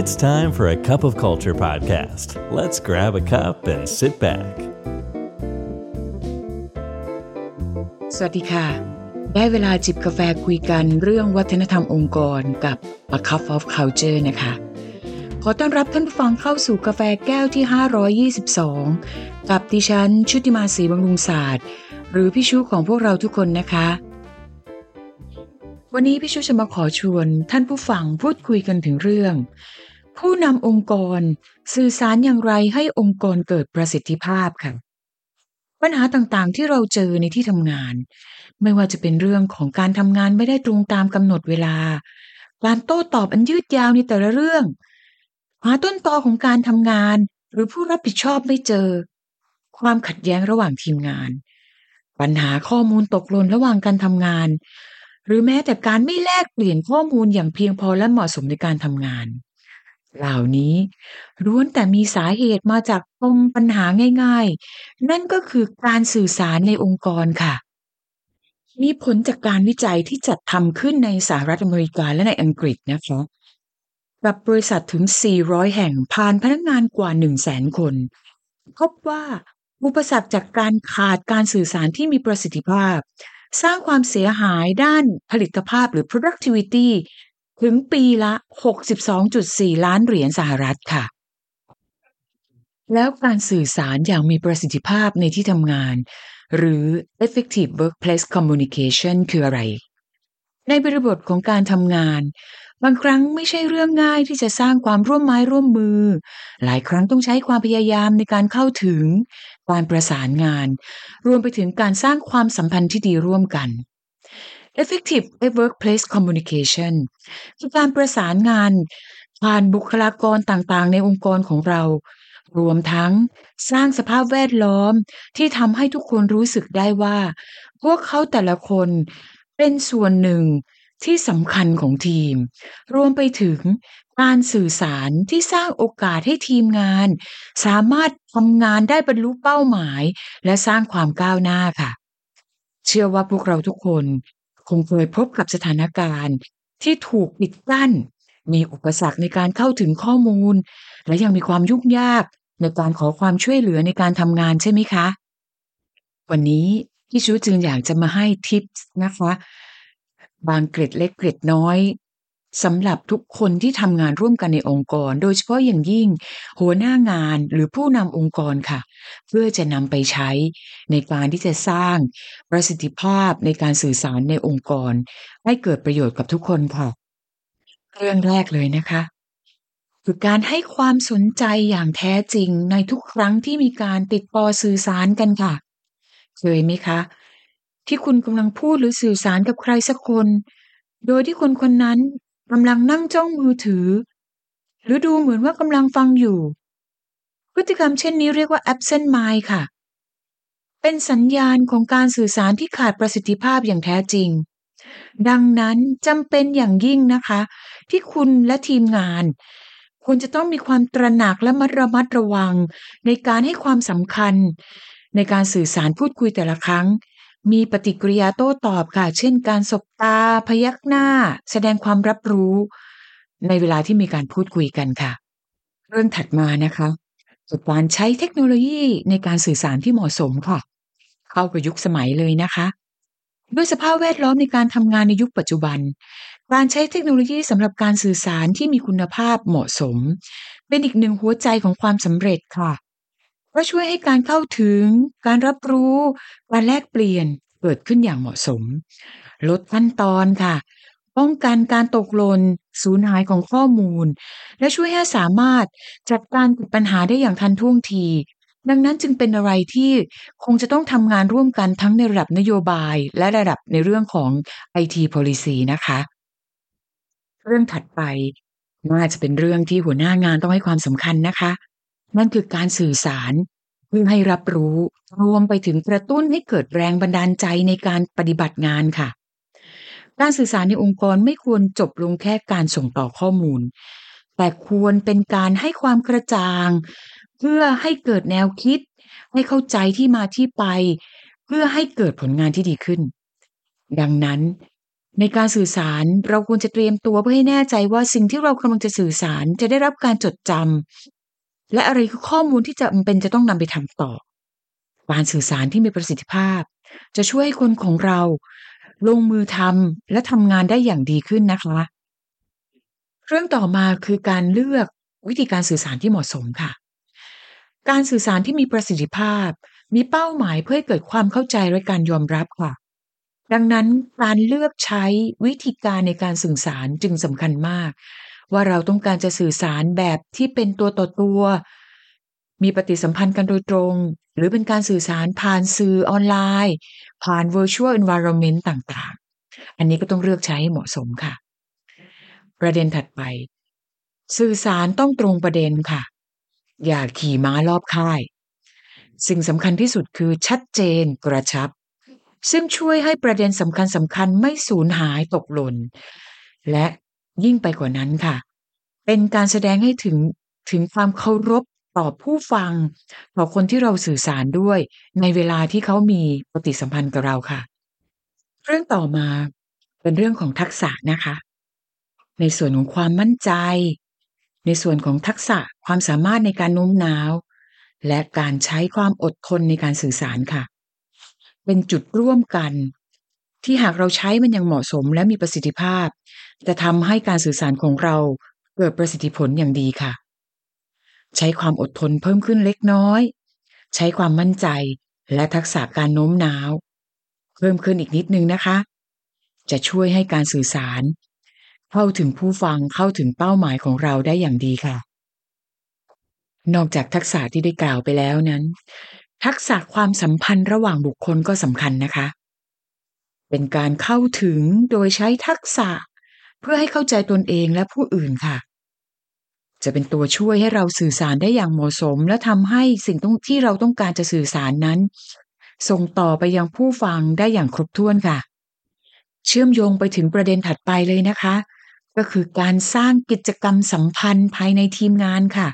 It's time for a cup of culture podcast. Let's grab a cup and sit back. สวัสดีค่ะ ได้เวลาจิบกาแฟคุยกันเรื่องวัฒนธรรมองค์กรกับ A Cup of Culture นะคะ ขอต้อนรับท่านผู้ฟังเข้าสู่กาแฟแก้วที่ 522 กับดิฉันชุติมาศรีบำรุงศาสตร์ หรือพี่ชูของพวกเราทุกคนนะคะวันนี้พี่ชูจะมาขอชวนท่านผู้ฟังพูดคุยกันถึงเรื่อง ผู้นำองค์กรสื่อสารอย่างไรให้องค์กรเกิดประสิทธิภาพค่ะ ปัญหาต่างๆที่เราเจอในที่ทำงาน ไม่ว่าจะเป็นเรื่องของการทำงานไม่ได้ตรงตามกำหนดเวลา การโต้ตอบอันยืดยาวในแต่ละเรื่อง หาต้นตอของการทำงาน หรือผู้รับผิดชอบไม่เจอ ความขัดแย้งระหว่างทีมงาน ปัญหาข้อมูลตกหล่นระหว่างการทำงาน หรือแม้แต่การไม่แลกเปลี่ยนข้อมูลอย่างเพียงพอและเหมาะสมในการทำงาน เหล่านี้ล้วนแต่มีสาเหตุมาจากปมปัญหาง่าย ๆ นั่นก็คือการสื่อสารในองค์กรค่ะ มีผลจากการวิจัยที่จัดทำขึ้นในสหรัฐอเมริกาและในอังกฤษนะคะกับบริษัทถึง 400 แห่งผ่านพนักงานกว่า 100,000 คน พบว่าอุปสรรคจากการขาดการสื่อสารที่มีประสิทธิภาพ สร้างความเสียหายด้านผลิตภาพหรือ productivity ถึงปีละ 62.4 ล้านเหรียญสหรัฐค่ะ แล้วการสื่อสารอย่างมีประสิทธิภาพในที่ทำงาน หรือ effective workplace communication คืออะไร ในบริบทของการทำงาน บางครั้งไม่ใช่เรื่องง่ายที่จะสร้างความร่วมไม้ร่วมมือ หลายครั้งต้องใช้ความพยายามในการเข้าถึง การประสานงาน รวมไปถึงการสร้างความสัมพันธ์ที่ดีร่วมกัน Effective Workplace Communication คือการประสานงานผ่านบุคลากรต่างๆ ในองค์กรของเรา รวมทั้งสร้างสภาพแวดล้อมที่ทำให้ทุกคนรู้สึกได้ว่า พวกเขาแต่ละคนเป็นส่วนหนึ่งที่สำคัญของทีม รวมไปถึงการสื่อสารที่สร้างโอกาสให้ทีมงาน สามารถทำงานได้บรรลุเป้าหมาย และสร้างความก้าวหน้าค่ะ เชื่อว่าพวกเราทุกคน คงเคยพบกับสถานการณ์ ที่ถูกปิดกั้น มีอุปสรรคในการเข้าถึงข้อมูล และยังมีความยุ่งยากในการขอความช่วยเหลือในการทำงานใช่ไหมคะ วันนี้พี่ชูจึงอยากจะมาให้ทิปนะคะ บางเกร็ดเล็กเกร็ดน้อย สำหรับทุกคนที่ทำงานร่วมกันในองค์กร โดยเฉพาะอย่างยิ่ง หัวหน้างานหรือผู้นำองค์กรค่ะ เพื่อจะนำไปใช้ในการที่จะสร้างประสิทธิภาพในการสื่อสารในองค์กร ให้เกิดประโยชน์กับทุกคนค่ะ เรื่องแรกเลยนะคะคือการให้ความสนใจอย่างแท้จริงในทุกครั้งที่มีการติดต่อสื่อสารกันค่ะ เคยไหมคะ ที่คุณกำลังพูดหรือสื่อสารกับใครสักคน โดยที่คนคนนั้น กำลังนั่งจ้องมือถือ หรือดูเหมือนว่ากำลังฟังอยู่ พฤติกรรมเช่นนี้เรียกว่า absent mind ค่ะ เป็นสัญญาณของการสื่อสารที่ขาดประสิทธิภาพอย่างแท้จริง ดังนั้นจำเป็นอย่างยิ่งนะคะ ที่คุณและทีมงานควรจะต้องมีความตระหนักและมัดระมัดระวัง ในการให้ความสำคัญ ในการสื่อสารพูดคุยแต่ละครั้ง มีปฏิกิริยาโต้ตอบค่ะ เช่นการสบตา พยักหน้า แสดงความรับรู้ ในเวลาที่มีการพูดคุยกันค่ะ เรื่องถัดมานะคะคือการใช้เทคโนโลยีในการสื่อสารที่เหมาะสมค่ะ เข้ากับยุคสมัยเลยนะคะ ด้วยสภาพแวดล้อมในการทำงานในยุคปัจจุบัน การใช้เทคโนโลยีสำหรับการสื่อสารที่มีคุณภาพเหมาะสม เป็นอีกหนึ่งหัวใจของความสำเร็จค่ะ เพราะช่วยให้การเข้าถึง การรับรู้ การแลกเปลี่ยนเกิดขึ้นอย่างเหมาะสม ลดขั้นตอนค่ะ ป้องกันการตกหล่นสูญหายของข้อมูล และช่วยให้สามารถจัดการกับปัญหาได้อย่างทันท่วงที ดังนั้นจึงเป็นอะไรที่คงจะต้องทำงานร่วมกันทั้งในระดับนโยบายและระดับในเรื่องของ IT policy นะคะ เรื่องถัดไปน่าจะเป็นเรื่องที่หัวหน้างานต้องให้ความสำคัญนะคะ นั่นคือการสื่อสารเพื่อให้รับรู้รวมไปถึงกระตุ้นให้เกิดแรงบันดาลใจในการปฏิบัติงานค่ะ การสื่อสารในองค์กรไม่ควรจบลงแค่การส่งต่อข้อมูล แต่ควรเป็นการให้ความกระจ่าง เพื่อให้เกิดแนวคิด ให้เข้าใจที่มาที่ไป เพื่อให้เกิดผลงานที่ดีขึ้น ดังนั้นในการสื่อสารเราควรจะเตรียมตัวเพื่อให้แน่ใจว่าสิ่งที่เรากำลังจะสื่อสารจะได้รับการจดจำ และอะไรคือข้อมูลที่จะเป็นจะต้องนำไปทำต่อ การสื่อสารที่มีประสิทธิภาพ จะช่วยให้คนของเราลงมือทำและทำงานได้อย่างดีขึ้นนะคะเรื่องต่อมาคือการเลือกวิธีการสื่อสารที่เหมาะสมค่ะ การสื่อสารที่มีประสิทธิภาพ มีเป้าหมายเพื่อให้เกิดความเข้าใจและการยอมรับค่ะ ดังนั้นการเลือกใช้วิธีการในการสื่อสารจึงสำคัญมาก ว่าเราต้องการจะสื่อสารแบบที่เป็นตัวต่อตัว มีปฏิสัมพันธ์กันโดยตรง หรือเป็นการสื่อสารผ่านสื่อออนไลน์ ผ่าน virtual environment ต่างๆ อันนี้ก็ต้องเลือกใช้ให้เหมาะสมค่ะ ประเด็นถัดไป สื่อสารต้องตรงประเด็นค่ะ อย่าขี่ม้ารอบค่าย สิ่งสำคัญที่สุดคือชัดเจนกระชับ ซึ่งช่วยให้ประเด็นสำคัญสำคัญไม่สูญหายตกหล่นและ ยิ่งไปกว่านั้นค่ะ เป็นการแสดงให้ถึงถึงความเคารพต่อผู้ฟัง ต่อคนที่เราสื่อสารด้วย ในเวลาที่เขามีปฏิสัมพันธ์กับเราค่ะ เรื่องต่อมาเป็นเรื่องของทักษะนะคะ ในส่วนของความมั่นใจ ในส่วนของทักษะความสามารถในการโน้มน้าว และการใช้ความอดทนในการสื่อสารค่ะ เป็นจุดร่วมกัน ที่หากเราใช้มันอย่างเหมาะสมและมีประสิทธิภาพ จะทำให้การสื่อสารของเราเกิดประสิทธิผลอย่างดีค่ะ ใช้ความอดทนเพิ่มขึ้นเล็กน้อย ใช้ความมั่นใจและทักษะการโน้มน้าว เพิ่มขึ้นอีกนิดนึงนะคะ จะช่วยให้การสื่อสาร เข้าถึงผู้ฟังเข้าถึงเป้าหมายของเราได้อย่างดีค่ะ นอกจากทักษะที่ได้กล่าวไปแล้วนั้น ทักษะความสัมพันธ์ระหว่างบุคคลก็สำคัญนะคะ เป็นการเข้าถึงโดยใช้ทักษะ เพื่อให้เข้าใจตนเองและผู้อื่นค่ะ จะเป็นตัวช่วยให้เราสื่อสารได้อย่างเหมาะสม และทำให้สิ่งที่เราต้องการจะสื่อสารนั้น ส่งต่อไปยังผู้ฟังได้อย่างครบถ้วนค่ะ เชื่อมโยงไปถึงประเด็นถัดไปเลยนะคะ ก็คือการสร้างกิจกรรมสัมพันธ์ภายในทีมงานค่ะ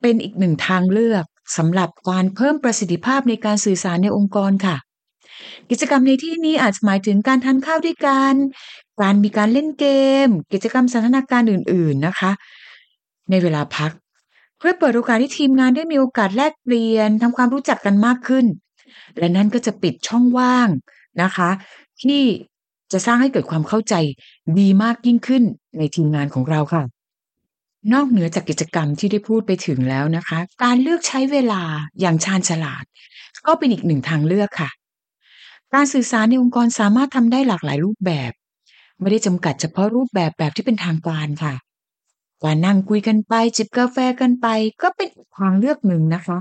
เป็นอีกหนึ่งทางเลือกสำหรับการเพิ่มประสิทธิภาพในการสื่อสารในองค์กรค่ะ กิจกรรมในที่นี้อาจหมายถึงการทานข้าวด้วยกัน การมีการเล่นเกม กิจกรรมสันทนาการอื่น ๆนะคะ ในเวลาพัก เพื่อเปิดโอกาสให้ทีมงานได้มีโอกาสแลกเปลี่ยนทำความรู้จักกันมากขึ้น และนั่นก็จะปิดช่องว่างนะคะ ที่จะสร้างให้เกิดความเข้าใจดีมากยิ่งขึ้นในทีมงานของเราค่ะ นอกเหนือจากกิจกรรมที่ได้พูดไปถึงแล้วนะคะ การเลือกใช้เวลาอย่างชาญฉลาด ก็เป็นอีกหนึ่งทางเลือกค่ะ การสื่อสารในองค์กรสามารถทำได้หลากหลายรูปแบบ ไม่ได้จำกัดเฉพาะรูปแบบแบบที่เป็นทางการค่ะ การนั่งคุยกันไป จิบกาแฟกันไป ก็เป็นทางเลือกหนึ่งนะคะ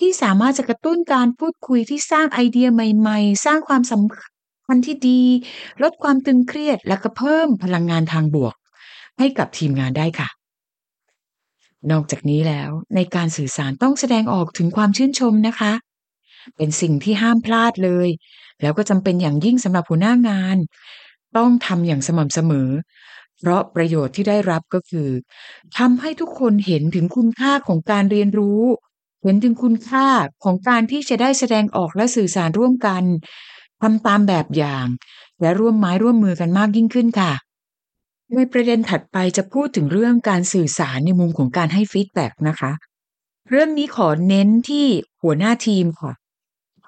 ที่สามารถจะกระตุ้นการพูดคุยที่สร้างไอเดียใหม่ๆ สร้างความสัมพันธ์ที่ดี ลดความตึงเครียด และก็เพิ่มพลังงานทางบวก ให้กับทีมงานได้ค่ะนอกจากนี้แล้วในการสื่อสารต้องแสดงออกถึงความชื่นชมนะคะ เป็นสิ่งที่ห้ามพลาดเลย แล้วก็จำเป็นอย่างยิ่งสำหรับหัวหน้างาน ต้องทำอย่างสม่ำเสมอ เพราะประโยชน์ที่ได้รับก็คือทำให้ทุกคนเห็นถึงคุณค่าของการเรียนรู้ เห็นถึงคุณค่าของการที่จะได้แสดงออกและสื่อสารร่วมกันทำตามแบบอย่าง และร่วมไม้ร่วมมือกันมากยิ่งขึ้นค่ะในประเด็นถัดไปจะพูดถึงเรื่องการสื่อสารในมุมของการให้ feedback นะคะ เรื่องนี้ขอเน้นที่หัวหน้าทีมค่ะ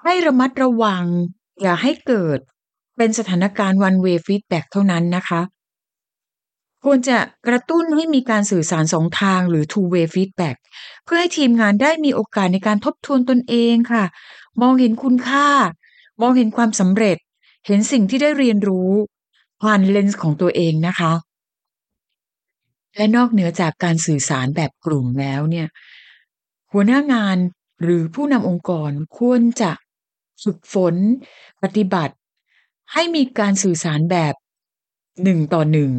ให้ระมัดระวัง อย่าให้เกิดเป็นสถานการณ์ one way feedback เท่านั้นนะคะ ควรจะกระตุ้นให้มีการสื่อสารสองทางหรือ two way feedback เพื่อให้ทีมงานได้มีโอกาสในการทบทวนตนเองค่ะ มองเห็นคุณค่า มองเห็นความสำเร็จ เห็นสิ่งที่ได้เรียนรู้ผ่านเลนส์ของตัวเองนะคะ และนอกเหนือจากการสื่อสารแบบกลุ่มแล้วเนี่ย หัวหน้างานหรือผู้นำองค์กรควรจะ ฝึกฝน ปฏิบัติ ให้มีการสื่อสารแบบหนึ่งต่อหนึ่ง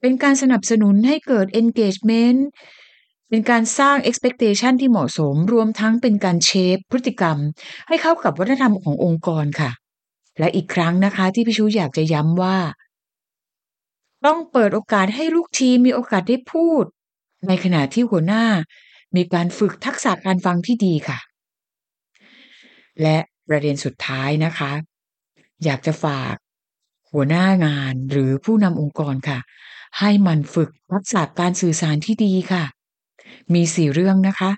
เป็นการสนับสนุนให้เกิด engagement เป็นการสร้าง expectation ที่เหมาะสม รวมทั้งเป็นการเชฟพฤติกรรม ให้เข้ากับวัฒนธรรมขององค์กรค่ะ และอีกครั้งนะคะ ที่พี่ชูอยากจะย้ำว่า ต้องเปิดโอกาสให้ลูกทีมมีโอกาสได้พูด ในขณะที่หัวหน้ามีการฝึกทักษะการฟังที่ดีค่ะ และประเด็นสุดท้ายนะคะ อยากจะฝากหัวหน้างานหรือผู้นำองค์กรค่ะ ให้มันฝึกทักษะการสื่อสารที่ดีค่ะ มีสี่เรื่องนะคะ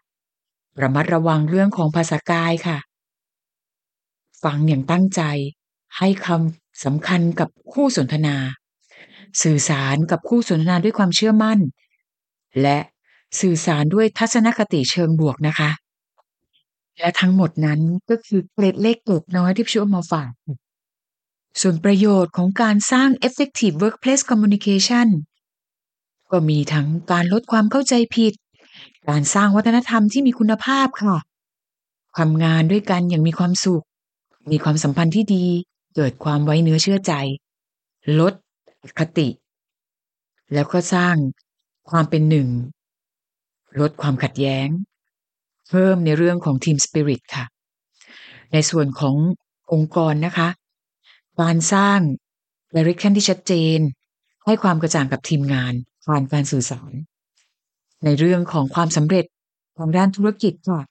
ระมัดระวังเรื่องของภาษากายค่ะ ฟังอย่างตั้งใจ ให้คำสำคัญกับคู่สนทนา สื่อสารกับคู่สนทนาด้วยความเชื่อมั่น และสื่อสารด้วยทัศนคติเชิงบวกนะคะ และทั้งหมดนั้นก็คือเกร็ดเล็กเกร็ดน้อยที่พี่ช่วยมาฝาก ส่วนประโยชน์ของการสร้าง effective workplace communication ก็มีทั้งการลดความเข้าใจผิด การสร้างวัฒนธรรมที่มีคุณภาพค่ะทำงานด้วยกันอย่างมีความสุข มีความสัมพันธ์ที่ดี เกิดความไว้เนื้อเชื่อใจ ลดคติ แล้วก็สร้างความเป็นหนึ่ง ลดความขัดแย้ง เพิ่มในเรื่องของทีมสปิริตค่ะ ในส่วนขององค์กรนะคะการสร้าง direction ที่ชัดเจน ให้ความกระจ่างกับทีมงานผ่านการสื่อสาร ในเรื่องของความสำเร็จทางด้านธุรกิจค่ะ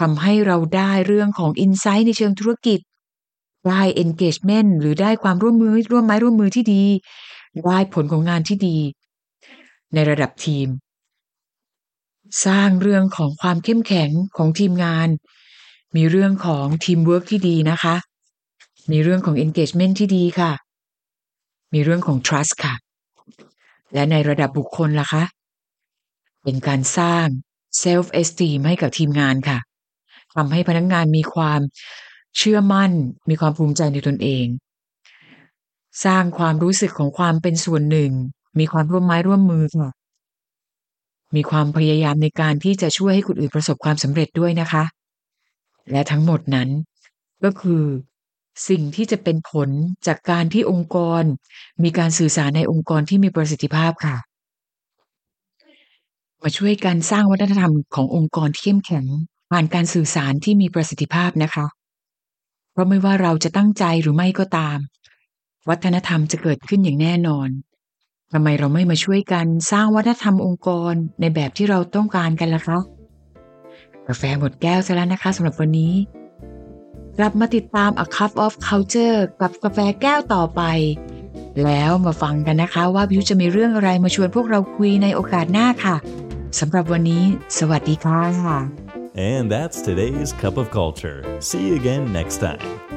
ทำให้เราได้เรื่องของ insight ในเชิงธุรกิจ ได้ engagement หรือได้ความร่วมมือร่วมไม้ร่วมมือที่ดี ได้ผลของงานที่ดี ในระดับทีม สร้างเรื่องของความเข้มแข็งของทีมงาน มีเรื่องของทีมเวิร์กที่ดีนะคะ มีเรื่องของ engagement ที่ดีค่ะ มีเรื่องของ trust ค่ะ และในระดับบุคคลล่ะคะ เป็นการสร้าง self esteem ให้กับทีมงานค่ะทำให้พนักงานมีความเชื่อมั่น มีความภูมิใจในตนเอง สร้างความรู้สึกของความเป็นส่วนหนึ่ง มีความร่วมไม้ร่วมมือค่ะ มีความพยายามในการที่จะช่วยให้คนอื่นประสบความสำเร็จด้วยนะคะ และทั้งหมดนั้น ก็คือ สิ่งที่จะเป็นผลจากการที่องค์กร มีการสื่อสารในองค์กรที่มีประสิทธิภาพค่ะ มาช่วยกันสร้างวัฒนธรรมขององค์กรที่เข้มแข็งผ่านการสื่อสารที่มีประสิทธิภาพนะคะ เพราะไม่ว่าเราจะตั้งใจหรือไม่ก็ตาม วัฒนธรรมจะเกิดขึ้นอย่างแน่นอน ทำไมเราไม่มาช่วยกันสร้างวัฒนธรรมองค์กรในแบบที่เราต้องการกันล่ะคะกาแฟหมดแก้วซะแล้วนะคะสำหรับวันนี้ กลับมาติดตาม A Cup of Culture กับกาแฟแก้วต่อไป แล้วมาฟังกันนะคะว่าบิวจะมีเรื่องอะไรมาชวนพวกเราคุยในโอกาสหน้าค่ะสำหรับวันนี้ สวัสดีค่ะ And that's today's Cup of Culture. See you again next time.